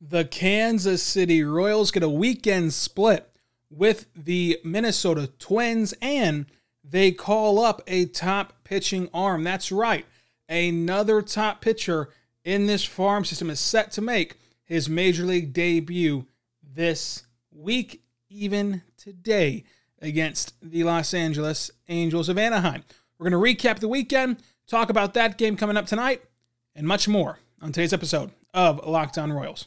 the Kansas City Royals get a weekend split with the Minnesota Twins, and they call up a top pitching arm. That's right. Another top pitcher in this farm system is set to make his major league debut this week, even today, against the Los Angeles Angels of Anaheim. We're going to recap the weekend, talk about that game coming up tonight, and much more on today's episode of Locked On Royals.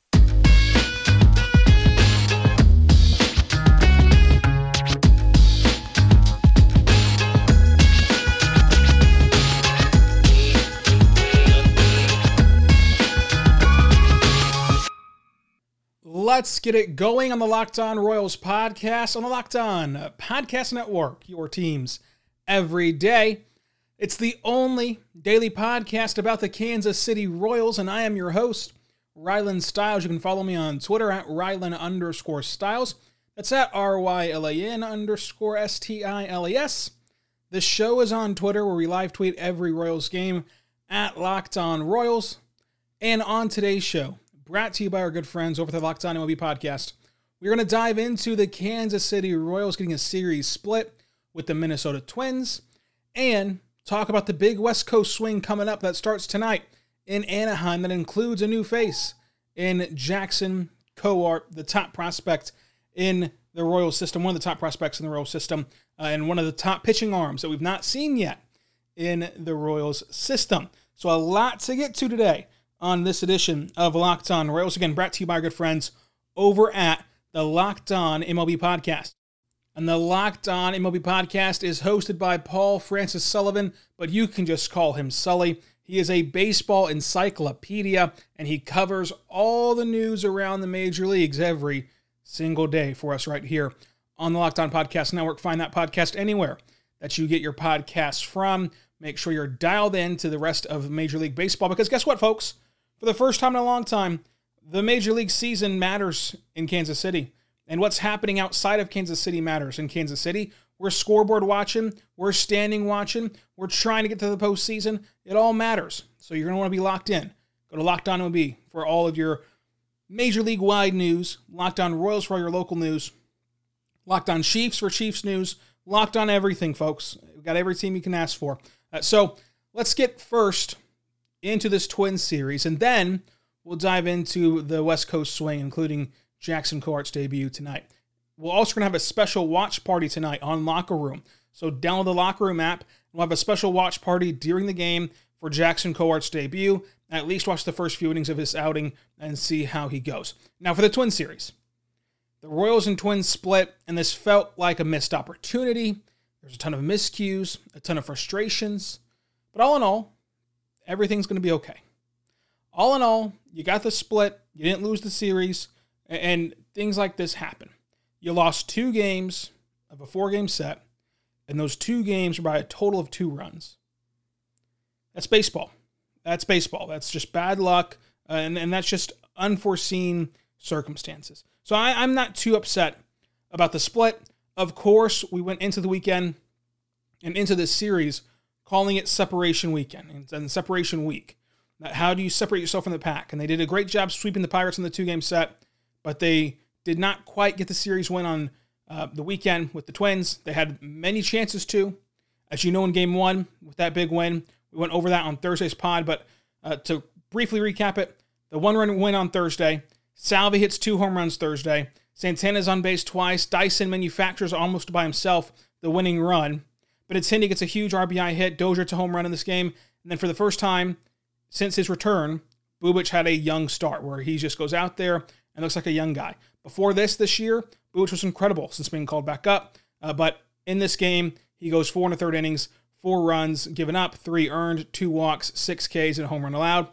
Let's get it going on the Locked On Royals podcast on the Locked On Podcast Network, your teams every day. It's the only daily podcast about the Kansas City Royals, and I am your host, Rylan Stiles. You can follow me on Twitter at Rylan underscore Stiles. That's at R Y L A N underscore S T I L E S. The show is on Twitter where we live tweet every Royals game at Locked On Royals. And on today's show, brought to you by our good friends over at the Locked On MLB podcast. We're going to dive into the Kansas City Royals getting a series split with the Minnesota Twins and talk about the big West Coast swing coming up that starts tonight in Anaheim that includes a new face in Jackson Kowar, the top prospect in the Royal system, one of the top prospects in the Royal system, uh, and one of the top pitching arms that we've not seen yet in the Royals system. So, a lot to get to today on this edition of Locked On Royals. Again, brought to you by our good friends over at the Locked On MLB Podcast. And the Locked On MLB Podcast is hosted by Paul Francis Sullivan, but you can just call him Sully. He is a baseball encyclopedia, and he covers all the news around the major leagues every single day for us right here on the Locked On Podcast Network. Find that podcast anywhere that you get your podcasts from. Make sure you're dialed in to the rest of Major League Baseball because guess what, folks? For the first time in a long time, the major league season matters in Kansas City. And what's happening outside of Kansas City matters in Kansas City. We're scoreboard watching, we're standing watching, we're trying to get to the postseason. It all matters. So you're going to want to be locked in. Go to Locked On MLB for all of your major league wide news, Locked On Royals for all your local news, Locked On Chiefs for Chiefs news, Locked On everything, folks. We've got every team you can ask for. Uh, so let's get first into this twin series, and then we'll dive into the West Coast swing, including Jackson Kowar's debut tonight. We're also going to have a special watch party tonight on Locker Room. So download the Locker Room app. We'll have a special watch party during the game for Jackson Kowar's debut. At least watch the first few innings of his outing and see how he goes. Now for the Twin Series. The Royals and Twins split, and this felt like a missed opportunity. There's a ton of miscues, a ton of frustrations. But all in all, everything's going to be okay. All in all, you got the split, you didn't lose the series, and things like this happen. You lost two games of a four game set, and those two games were by a total of two runs. That's baseball. That's baseball. That's just bad luck, uh, and, and that's just unforeseen circumstances. So I, I'm not too upset about the split. Of course, we went into the weekend and into this series calling it separation weekend and separation week. How do you separate yourself from the pack? And they did a great job sweeping the Pirates in the two game set, but they did not quite get the series win on uh, the weekend with the Twins. They had many chances to. As you know, in game one, with that big win, we went over that on Thursday's pod, but uh, to briefly recap it, the one run win on Thursday, Salvi hits two home runs Thursday, Santana's on base twice, Dyson manufactures almost by himself the winning run. But it's Benintendi gets a huge RBI hit. Dozier to home run in this game. And then for the first time since his return, Bubic had a young start where he just goes out there and looks like a young guy. Before this, this year, Bubic was incredible since being called back up. Uh, but in this game, he goes four and a third innings, four runs given up, three earned, two walks, six Ks, and a home run allowed.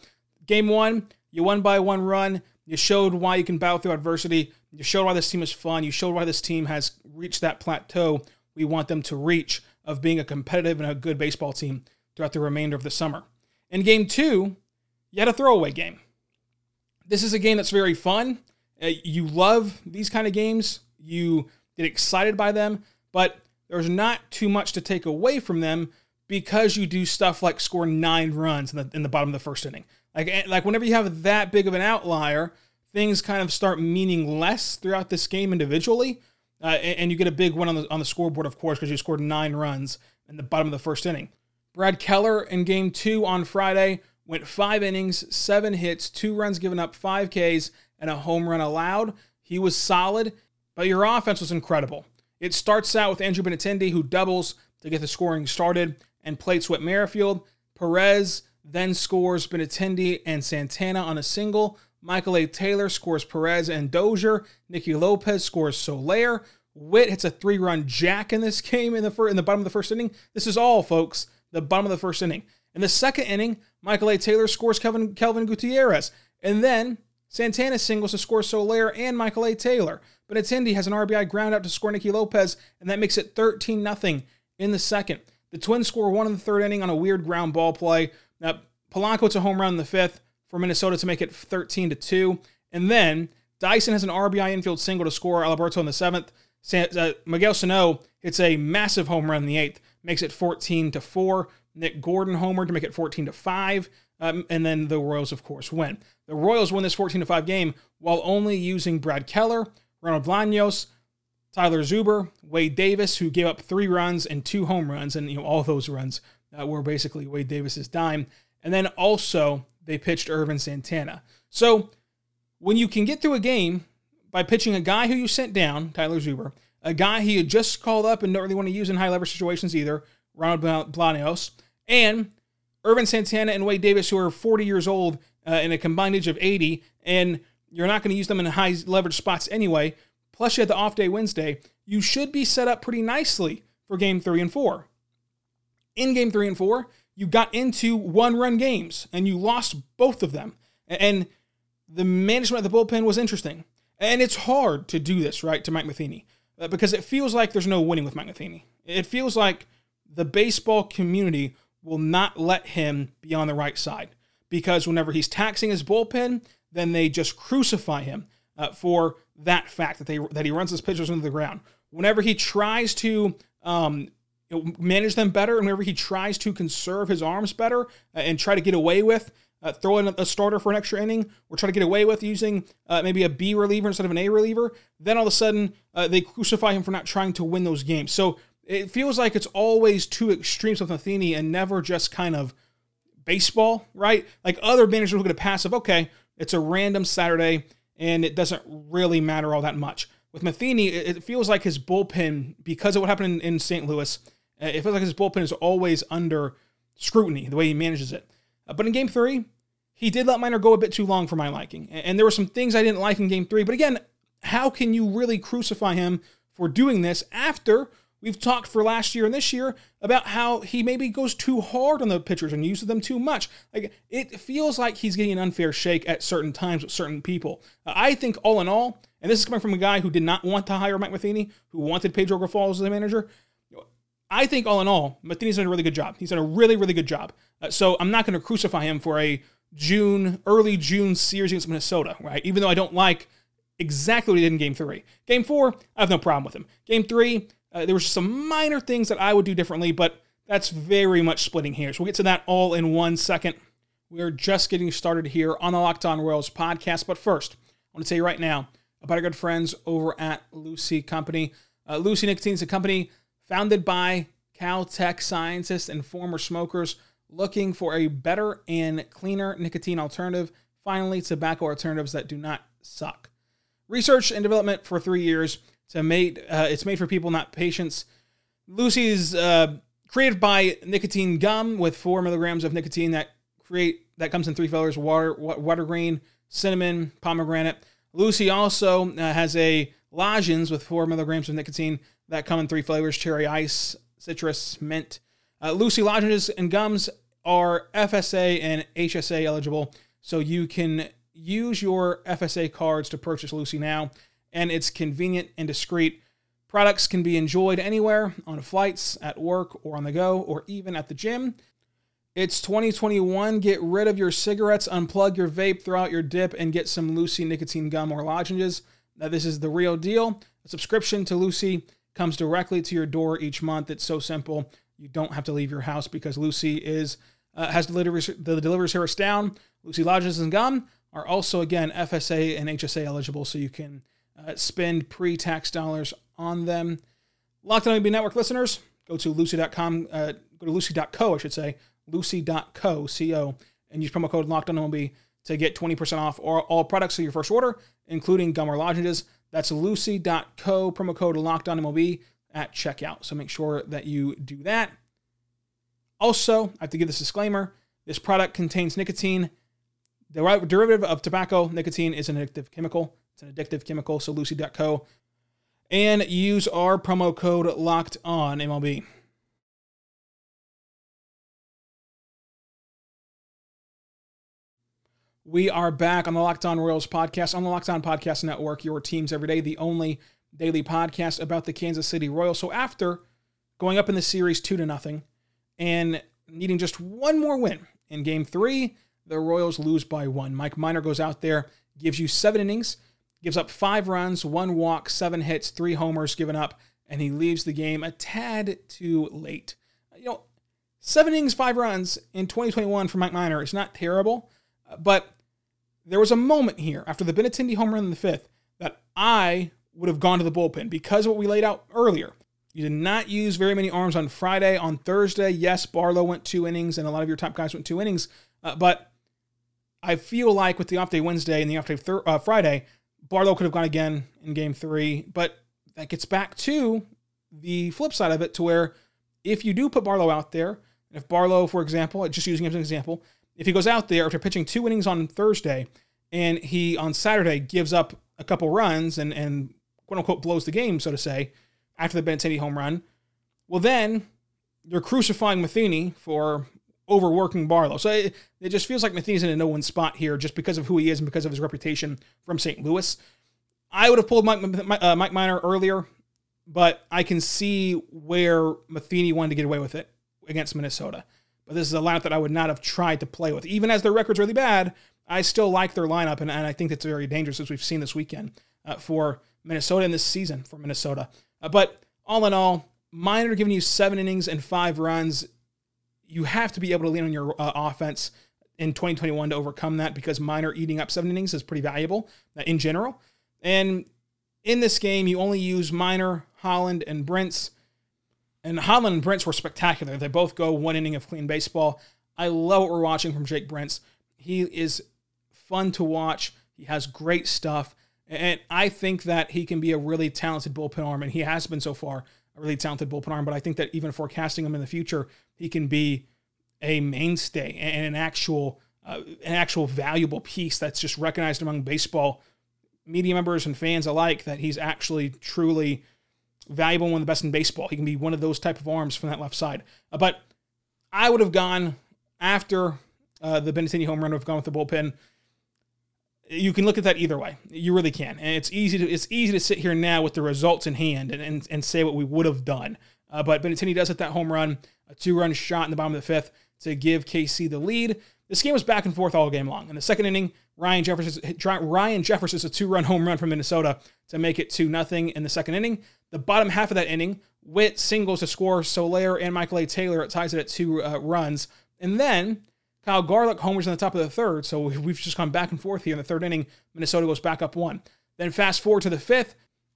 Game one, you won by one run. You showed why you can battle through adversity. You showed why this team is fun. You showed why this team has reached that plateau we want them to reach of being a competitive and a good baseball team throughout the remainder of the summer. In game two, you had a throwaway game. This is a game that's very fun. Uh, you love these kind of games. You get excited by them, but there's not too much to take away from them because you do stuff like score nine runs in the, in the bottom of the first inning. Like, eh, like whenever you have that big of an outlier, things kind of start meaning less throughout this game individually. Uh, and, you get a big one on the, on the scoreboard, of course, because you scored nine runs in the bottom of the first inning. Brad Keller in game two on Friday went five innings, seven hits, two runs given up, five Ks, and a home run allowed. He was solid, but your offense was incredible. It starts out with Andrew Benintendi, who doubles to get the scoring started and plates Whit Merrifield. Perez then scores Benintendi and Santana on a single. Michael A. Taylor scores Perez and Dozier. Nicky Lopez scores Soler. Whit hits a three-run jack in this game in the fir- in the bottom of the first inning. This is all, folks, the bottom of the first inning. In the second inning, Michael A. Taylor scores Kelvin, Kelvin Gutierrez. And then Santana singles to score Soler and Michael A. Taylor. But Benintendi has an RBI ground out to score Nicky Lopez, and that makes it 13 0 in the second. The Twins score one in the third inning on a weird ground ball play. Now, Polanco hits a home run in the fifth for Minnesota to make it 13 to 2. And then Dyson has an RBI infield single to score Alberto in the seventh. Uh, Miguel Sano hits a massive home run in the eighth, makes it 14 to 4. Nick Gordon homer to make it 14 to 5. Um, and then the Royals, of course, win. The Royals win this 14 to 5 game while only using Brad Keller, Ronald Bolaños, Tyler Zuber, Wade Davis, who gave up three runs and two home runs, and you know all those runs uh, were basically Wade Davis's dime. And then also they pitched Ervin Santana. So when you can get through a game by pitching a guy who you sent down, Tyler Zuber, a guy he had just called up and don't really want to use in high leverage situations either, Ronald Bolaños, and Ervin Santana and Wade Davis, who are 40 years old uh, in a combined age of 80, and you're not going to use them in high leverage spots anyway. Plus, you had the off day Wednesday. You should be set up pretty nicely for game three and four. In game three and four, you got into one run games and you lost both of them. And the management of the bullpen was interesting. And it's hard to do this, right, to Mike Matheny, uh, because it feels like there's no winning with Mike Matheny. It feels like the baseball community will not let him be on the right side because whenever he's taxing his bullpen, then they just crucify him uh, for that fact that they that he runs his pitchers into the ground. Whenever he tries to um, manage them better, and whenever he tries to conserve his arms better uh, and try to get away with uh, throwing a starter for an extra inning, or try to get away with using uh, maybe a B reliever instead of an A reliever, then all of a sudden uh, they crucify him for not trying to win those games. So it feels like it's always two extremes with Matheny and never just kind of baseball, right? Like other managers look at a passive, okay, it's a random Saturday and it doesn't really matter all that much. With Matheny, it feels like his bullpen, because of what happened in, in St. Louis, it feels like his bullpen is always under scrutiny, the way he manages it. Uh, but in game three, he did let Minor go a bit too long for my liking. And there were some things I didn't like in game three. But again, how can you really crucify him for doing this after We've talked for last year and this year about how he maybe goes too hard on the pitchers and uses them too much. Like it feels like he's getting an unfair shake at certain times with certain people. Uh, I think all in all, and this is coming from a guy who did not want to hire Mike Matheny, who wanted Pedro Grifol as the manager. I think all in all, Matheny's done a really good job. He's done a really, really good job. Uh, so I'm not going to crucify him for a June, early June series against Minnesota, right? Even though I don't like exactly what he did in Game Three. Game Four, I have no problem with him. Game Three, uh, there were some minor things that I would do differently, but that's very much splitting hairs. We'll get to that all in one second. We're just getting started here on the Locked On Royals podcast. But first, I want to tell you right now about our good friends over at Lucy Company. Uh, Lucy Nicotine is a company founded by Caltech scientists and former smokers looking for a better and cleaner nicotine alternative. Finally, tobacco alternatives that do not suck. Research and development for three years to made. Uh, it's made for people, not patients. Lucy's uh, created by nicotine gum with four milligrams of nicotine that create that comes in three flavors: water, wintergreen, cinnamon, pomegranate. Lucy also uh, has a lozenge with four milligrams of nicotine that come in three flavors: cherry ice, citrus, mint. Uh, Lucy lozenges and gums are FSA and HSA eligible, so you can use your FSA cards to purchase Lucy now and it's convenient and discreet. Products can be enjoyed anywhere on flights, at work, or on the go, or even at the gym. It's 2021. Get rid of your cigarettes, unplug your vape, throw out your dip, and get some Lucy nicotine gum or lozenges. Now, this is the real deal. A subscription to Lucy comes directly to your door each month. It's so simple. You don't have to leave your house because Lucy is uh, has delivery, the delivery service down. Lucy Lodges and Gum are also again FSA and HSA eligible, so you can uh, spend pre-tax dollars on them. Locked on MLB Network listeners, go to lucy.com, uh, go to lucy.co, I should say, lucy.co, C-O, and use promo code Locked on MLB to get 20% off all, all products of your first order, including gum or lozenges. That's lucy.co, promo code Locked on MLB at checkout. So make sure that you do that. Also, I have to give this disclaimer this product contains nicotine. The derivative of tobacco, nicotine, is an addictive chemical. It's an addictive chemical, so lucy.co. And use our promo code locked on MLB. We are back on the Locked On Royals podcast on the Locked On Podcast Network, your teams every day, the only daily podcast about the Kansas City Royals. So after going up in the series 2 to nothing and needing just one more win in game 3, the Royals lose by 1. Mike Minor goes out there, gives you 7 innings, gives up 5 runs, 1 walk, 7 hits, 3 homers given up, and he leaves the game a tad too late. You know, 7 innings, 5 runs in 2021 for Mike Minor is not terrible, but there was a moment here after the Benintendi home run in the fifth that I would have gone to the bullpen because of what we laid out earlier. You did not use very many arms on Friday. On Thursday, yes, Barlow went two innings, and a lot of your top guys went two innings. Uh, but I feel like with the off day Wednesday and the off day thir- uh, Friday, Barlow could have gone again in game three. But that gets back to the flip side of it to where if you do put Barlow out there, if Barlow, for example, just using him as an example, if he goes out there after pitching two innings on Thursday and he on Saturday gives up a couple runs and, and quote unquote blows the game, so to say, after the Benintendi home run, well, then you're crucifying Matheny for overworking Barlow. So it, it just feels like Matheny's in a no win spot here just because of who he is and because of his reputation from St. Louis. I would have pulled Mike, uh, Mike Minor earlier, but I can see where Matheny wanted to get away with it against Minnesota. But this is a lineup that I would not have tried to play with. Even as their record's really bad, I still like their lineup, and, and I think it's very dangerous as we've seen this weekend uh, for Minnesota in this season for Minnesota. Uh, but all in all, Minor giving you seven innings and five runs. You have to be able to lean on your uh, offense in 2021 to overcome that because Minor eating up seven innings is pretty valuable uh, in general. And in this game, you only use Minor, Holland, and Brentz. And Holland and Brentz were spectacular. They both go one inning of clean baseball. I love what we're watching from Jake Brentz. He is fun to watch. He has great stuff. And I think that he can be a really talented bullpen arm, and he has been so far a really talented bullpen arm. But I think that even forecasting him in the future, he can be a mainstay and an actual, uh, an actual valuable piece that's just recognized among baseball media members and fans alike. That he's actually truly valuable, one of the best in baseball. He can be one of those type of arms from that left side. Uh, but I would have gone after uh, the Benintendi home run. Would have gone with the bullpen you can look at that either way. You really can, and it's easy to it's easy to sit here now with the results in hand and and, and say what we would have done. Uh, but Benintendi does hit that home run, a two run shot in the bottom of the fifth to give KC the lead. This game was back and forth all game long. In the second inning, Ryan Jefferson Ryan Jefferson's a two run home run from Minnesota to make it two nothing in the second inning. The bottom half of that inning, Whit singles to score Soler and Michael A. Taylor. It ties it at two uh, runs, and then Kyle Garlick homers in the top of the third, so we've just gone back and forth here in the third inning. Minnesota goes back up one. Then fast forward to the fifth,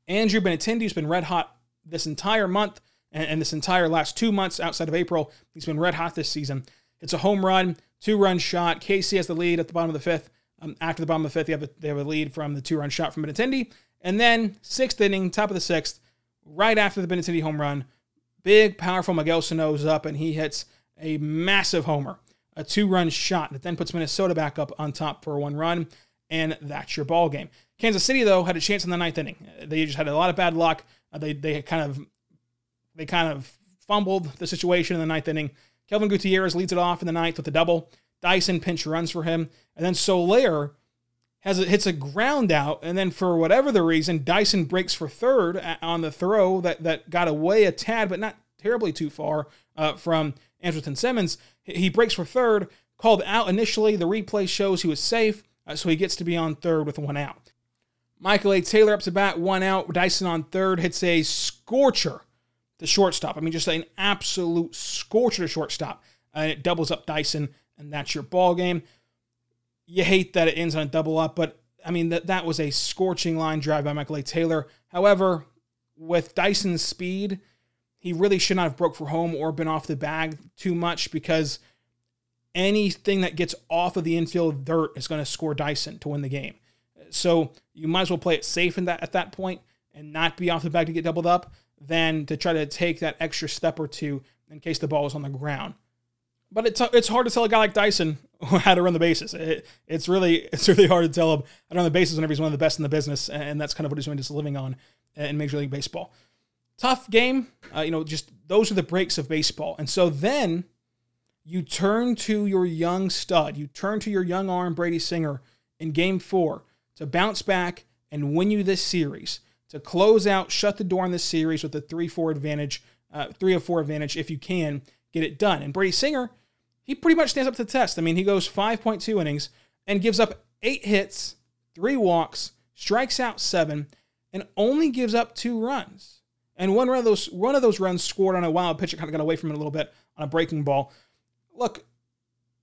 Andrew Benintendi has been red hot this entire month and, and, this entire last two months outside of April. He's been red hot this season. It's a home run, two run shot. KC has the lead at the bottom of the fifth. Um, after the bottom of the fifth, they have, a, they have a lead from the two run shot from Benintendi. And then sixth inning, top of the sixth, right after the Benintendi home run, big, powerful Miguel Sano's up and he hits a massive homer a two run shot that then puts Minnesota back up on top for one run, and that's your ball game. Kansas City though had a chance in the ninth inning. They just had a lot of bad luck. Uh, they they kind of they kind of fumbled the situation in the ninth inning. Kelvin Gutierrez leads it off in the ninth with a double. Dyson pinch runs for him, and then Soler has a, hits a ground out, and then for whatever the reason, Dyson breaks for third on the throw that that got away a tad, but not terribly too far uh, from Andrelton Simmons. He breaks for third, called out initially. The replay shows he was safe, uh, so he gets to be on third with one out. Michael A. Taylor up to bat, one out. Dyson on third hits a scorcher to shortstop. I mean, just an absolute scorcher to shortstop. And it doubles up Dyson, and that's your ball game. You hate that it ends on a double up, but I mean that that was a scorching line drive by Michael A. Taylor. However, with Dyson's speed, he really should not have broke for home or been off the bag too much because anything that gets off of the infield dirt is going to score Dyson to win the game. So you might as well play it safe in that at that point and not be off the bag to get doubled up than to try to take that extra step or two in case the ball is on the ground. But it's it's hard to tell a guy like Dyson how to run the bases. It, it's really it's really hard to tell him how to run the bases whenever he's one of the best in the business, and that's kind of what he's doing his living on in Major League Baseball. Tough game, uh, you know. Just those are the breaks of baseball, and so then you turn to your young stud, you turn to your young arm Brady Singer in Game Four to bounce back and win you this series to close out, shut the door on this series with a three-four advantage, uh, three or four advantage if you can get it done. And Brady Singer he pretty much stands up to the test. I mean, he goes 5.2 innings and gives up eight hits, three walks, strikes out seven, and only gives up two runs. And one run of those one of those runs scored on a wild pitch. It kind of got away from it a little bit on a breaking ball. Look,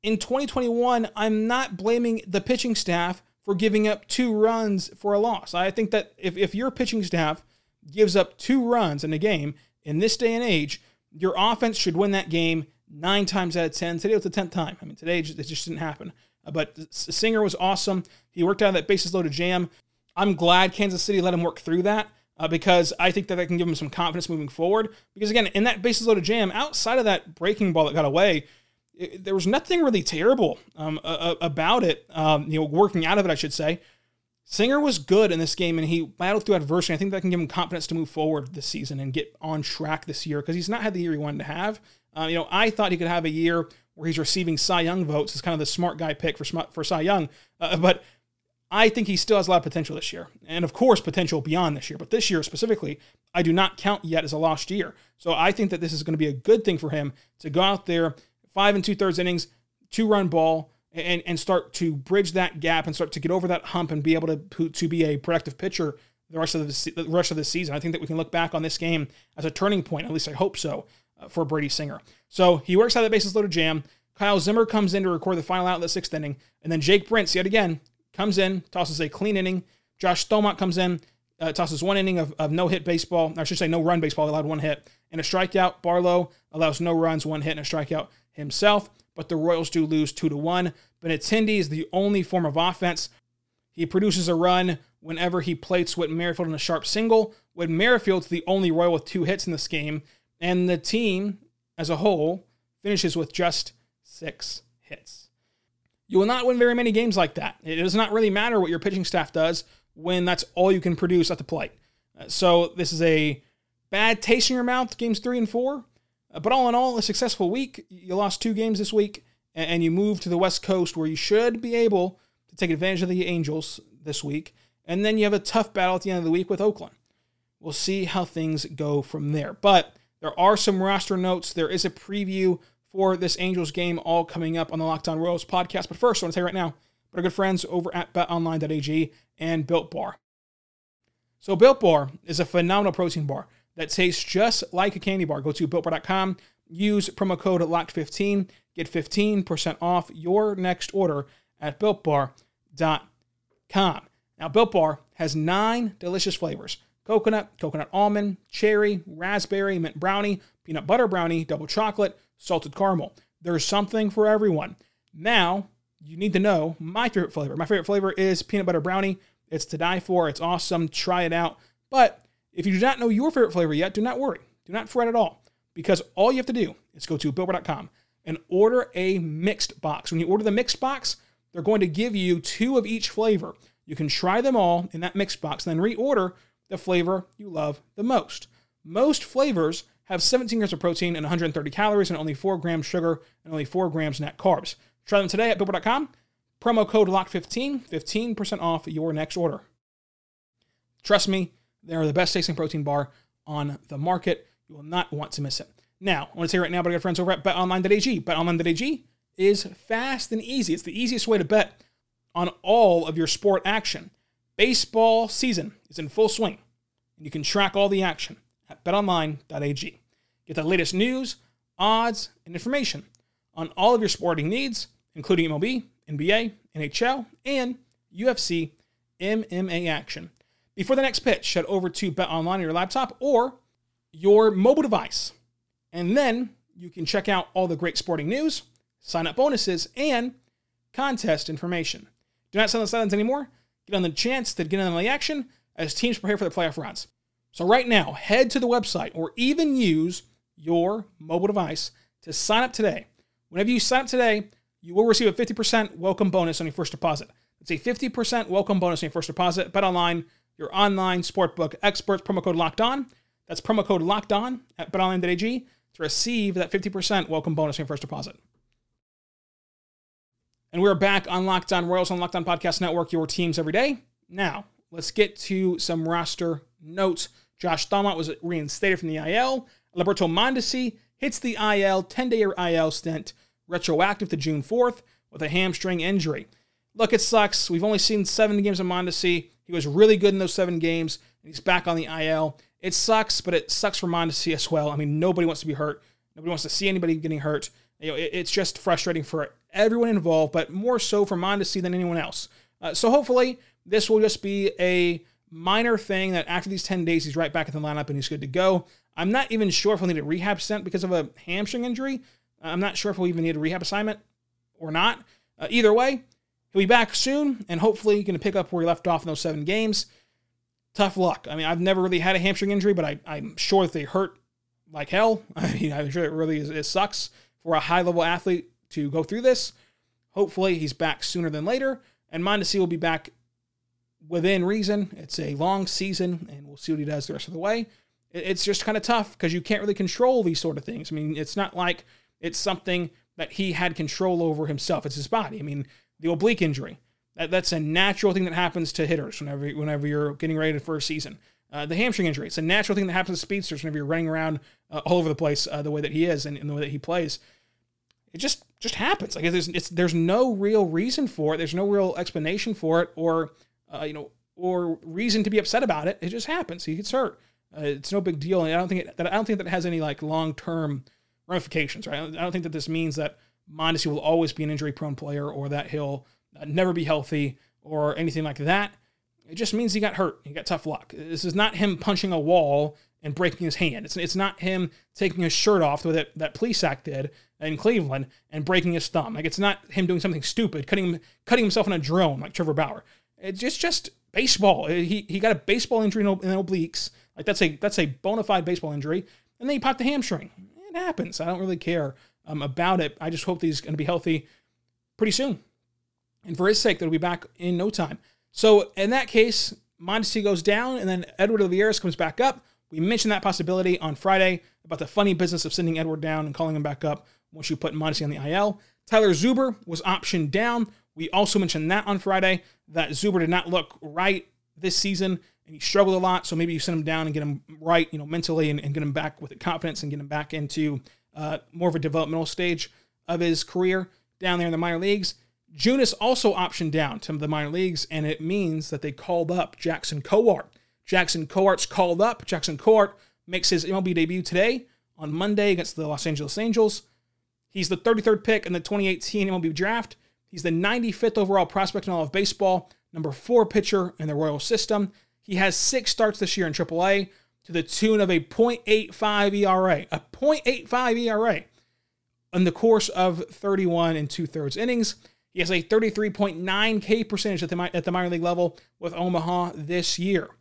in 2021, I'm not blaming the pitching staff for giving up two runs for a loss. I think that if, if your pitching staff gives up two runs in a game in this day and age, your offense should win that game nine times out of 10. Today was the 10th time. I mean, today it just, didn't happen. Uh, but Singer was awesome. He worked out that bases loaded jam. I'm glad Kansas City let him work through that uh, because I think that that can give him some confidence moving forward. Because again, in that bases loaded jam, outside of that breaking ball that got away, it, there was nothing really terrible um, uh, about it. Um, you know, working out of it, I should say. Singer was good in this game, and he battled through adversity. I think that can give him confidence to move forward this season and get on track this year because he's not had the year he wanted to have. Uh, you know, I thought he could have a year where he's receiving Cy Young votes as kind of the smart guy pick for for Cy Young, uh, but I think he still has a lot of potential this year, and of course potential beyond this year. But this year specifically, I do not count yet as a lost year. So I think that this is going to be a good thing for him to go out there, five and two thirds innings, two run ball, and and start to bridge that gap and start to get over that hump and be able to to be a productive pitcher the rest of the, the rest of the season. I think that we can look back on this game as a turning point. At least I hope so. For Brady Singer. So he works out of the bases loaded jam. Kyle Zimmer comes in to record the final out of the sixth inning. And then Jake Brentz, yet again, comes in, tosses a clean inning. Josh Staumont comes in, uh, tosses one inning of, of no hit baseball. I should say no run baseball, allowed one hit. And a strikeout. Barlow allows no runs, one hit, and a strikeout himself. But the Royals do lose 2 to 1. Benintendi is the only form of offense. He produces a run whenever he plates Whit Merrifield in a sharp single. Whit Merrifield's the only Royal with two hits in this game. And the team as a whole finishes with just six hits. You will not win very many games like that. It does not really matter what your pitching staff does when that's all you can produce at the plate. Uh, so this is a bad taste in your mouth, games three and four. Uh, but all in all, a successful week. You lost two games this week, and you move to the West Coast where you should be able to take advantage of the Angels this week. And then you have a tough battle at the end of the week with Oakland. We'll see how things go from there. But there are some roster notes. There is a preview for this Angels game all coming up on the Locked On Royals podcast. But first, I want to tell you right now, but our good friends over at betonline.ag and Built Bar. So, Built Bar is a phenomenal protein bar that tastes just like a candy bar. Go to builtbar.com, use promo code LOCKED15, get 15% off your next order at builtbar.com. Now, Built Bar has nine delicious flavors coconut, coconut almond, cherry, raspberry, mint brownie, peanut butter brownie, double chocolate, salted caramel. There's something for everyone. Now, you need to know my favorite flavor. My favorite flavor is peanut butter brownie. It's to die for. It's awesome. Try it out. But if you do not know your favorite flavor yet, do not worry. Do not fret at all because all you have to do is go to builtbar.com and order a mixed box. When you order the mixed box, they're going to give you two of each flavor. You can try them all in that mixed box, then reorder the flavor you love the most. Most flavors have 17 grams of protein and 130 calories and only 4 grams sugar and only 4 grams net carbs. Try them today at Builtbar.com. Promo code LOCK15, 15% off your next order. Trust me, they are the best tasting protein bar on the market. You will not want to miss it. Now, I want to say right now, but I got friends over at betonline.ag. Betonline.ag is fast and easy. It's the easiest way to bet on all of your sport action. Baseball season is in full swing, and you can track all the action at betonline.ag. Get the latest news, odds, and information on all of your sporting needs, including MLB, NBA, NHL, and UFC MMA action. Before the next pitch, head over to BetOnline on your laptop or your mobile device. And then you can check out all the great sporting news, sign up bonuses, and contest information. Do not send the silence anymore. Get on the chance to get in on the action as teams prepare for the playoff runs. So, right now, head to the website or even use your mobile device to sign up today. Whenever you sign up today, you will receive a 50% welcome bonus on your first deposit. It's a 50% welcome bonus on your first deposit. Bet online, your online sportbook experts, promo code locked on. That's promo code locked on at betonline.ag to receive that 50% welcome bonus on your first deposit. And we're back on Locked On Royals on Locked On Podcast Network, your teams every day. Now, let's get to some roster notes. Josh Staumont was reinstated from the IL. Alberto Mondesi hits the IL, 10 day IL stint, retroactive to June 4th with a hamstring injury. Look, it sucks. We've only seen seven games of Mondesi. He was really good in those seven games, and he's back on the IL. It sucks, but it sucks for Mondesi as well. I mean, nobody wants to be hurt. Nobody wants to see anybody getting hurt. You know, it, it's just frustrating for everyone involved, but more so for Mondesi than anyone else. Uh, so hopefully, this will just be a minor thing that after these 10 days, he's right back in the lineup and he's good to go. I'm not even sure if he'll need a rehab stint because of a hamstring injury. I'm not sure if he'll even need a rehab assignment or not. Uh, either way, he'll be back soon and hopefully going to pick up where he left off in those seven games. Tough luck. I mean, I've never really had a hamstring injury, but I, am sure that they hurt like hell. I mean, I'm sure it really is, it sucks for a high level athlete to go through this. Hopefully, he's back sooner than later, and Mondesi will be back within reason. It's a long season, and we'll see what he does the rest of the way. It's just kind of tough because you can't really control these sort of things. I mean, it's not like it's something that he had control over himself. It's his body. I mean, the oblique injury. That, that's a natural thing that happens to hitters whenever whenever you're getting ready for a season. Uh, the hamstring injury. It's a natural thing that happens to speedsters whenever you're running around uh, all over the place uh, the way that he is and, and, the way that he plays. It just just happens. Like there's it's there's no real reason for it. There's no real explanation for it, or uh, you know, or reason to be upset about it. It just happens. He gets hurt. Uh, it's no big deal, and I don't think that I don't think that has any like long term ramifications. Right? I don't, I don't think that this means that Mondesi will always be an injury prone player, or that he'll uh, never be healthy, or anything like that. It just means he got hurt. He got tough luck. This is not him punching a wall and breaking his hand. It's, it's not him taking his shirt off the way that, that act did in Cleveland and breaking his thumb. Like it's not him doing something stupid, cutting cutting himself on a drone like Trevor Bauer. It's just just baseball. He, he got a baseball injury in, obliques. Like that's a that's a bona fide baseball injury. And then he popped the hamstring. It happens. I don't really care um, about it. I just hope he's going to be healthy pretty soon. And for his sake, that he'll be back in no time. So in that case, Mondesi goes down, and then Edward Olivares comes back up. We mentioned that possibility on Friday about the funny business of sending Edward down and calling him back up once you put Mondesi on the IL. Tyler Zuber was optioned down. We also mentioned that on Friday that Zuber did not look right this season and he struggled a lot. So maybe you send him down and get him right, you know, mentally and, and get him back with confidence and get him back into uh, more of a developmental stage of his career down there in the minor leagues. Junis also optioned down to the minor leagues, and it means that they called up Jackson Kowar. Jackson Kowar's called up. Jackson Kowar makes his MLB debut today on Monday against the Los Angeles Angels. He's the 33rd pick in the 2018 MLB draft. He's the 95th overall prospect in all of baseball, number four pitcher in the Royal system. He has six starts this year in AAA to the tune of a .85 ERA, a .85 ERA in the course of 31 and two thirds innings. He has a 33.9 K percentage at the, at the minor league level with Omaha this year.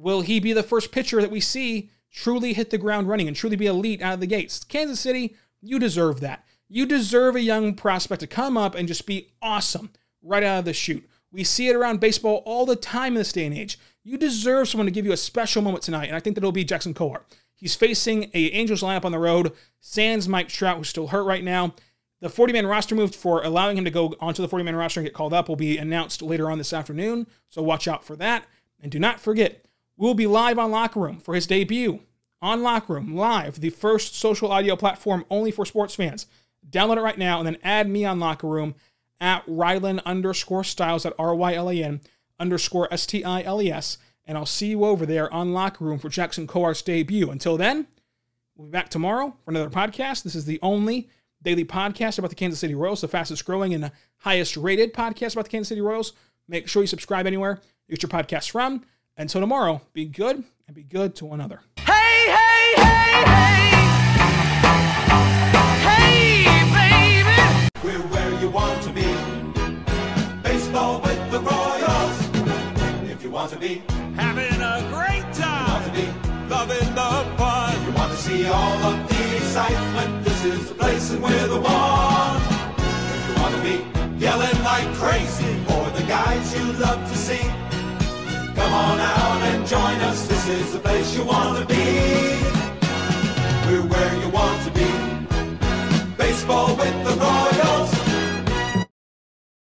Will he be the first pitcher that we see truly hit the ground running and truly be elite out of the gates? Kansas City, you deserve that. You deserve a young prospect to come up and just be awesome right out of the chute. We see it around baseball all the time in this day and age. You deserve someone to give you a special moment tonight, and I think that it'll be Jackson Kowar. He's facing a Angels lineup on the road. Sans Mike Trout, who's still hurt right now. The 40 man roster move for allowing him to go onto the 40 man roster and get called up will be announced later on this afternoon, so watch out for that. And do not forget, we'll be live on Locker Room for his debut on Locker Room, live, the first social audio platform only for sports fans. Download it right now and then add me on Locker Room at Rylan underscore Stiles at R Y L A N underscore S T I L E S, and I'll see you over there on Locker Room for Jackson Kowar's debut. Until then, we'll be back tomorrow for another podcast. This is the only daily podcast about the Kansas City Royals, the fastest growing and highest rated podcast about the Kansas City Royals. Make sure you subscribe anywhere you get your podcast from. Until tomorrow, be good and be good to one another. Hey, hey, hey, hey. Hey, baby. We're where you want to be. Baseball with the Royals. If you want to be, Having a great time, want to be. Loving the fun. If You want to see all of the excitement. This is the place and we're the one. If you want to be yelling like crazy for the guys you love to see. Come on out and join us. This is the place you want to be. We're where you want to be. Baseball with the Royals.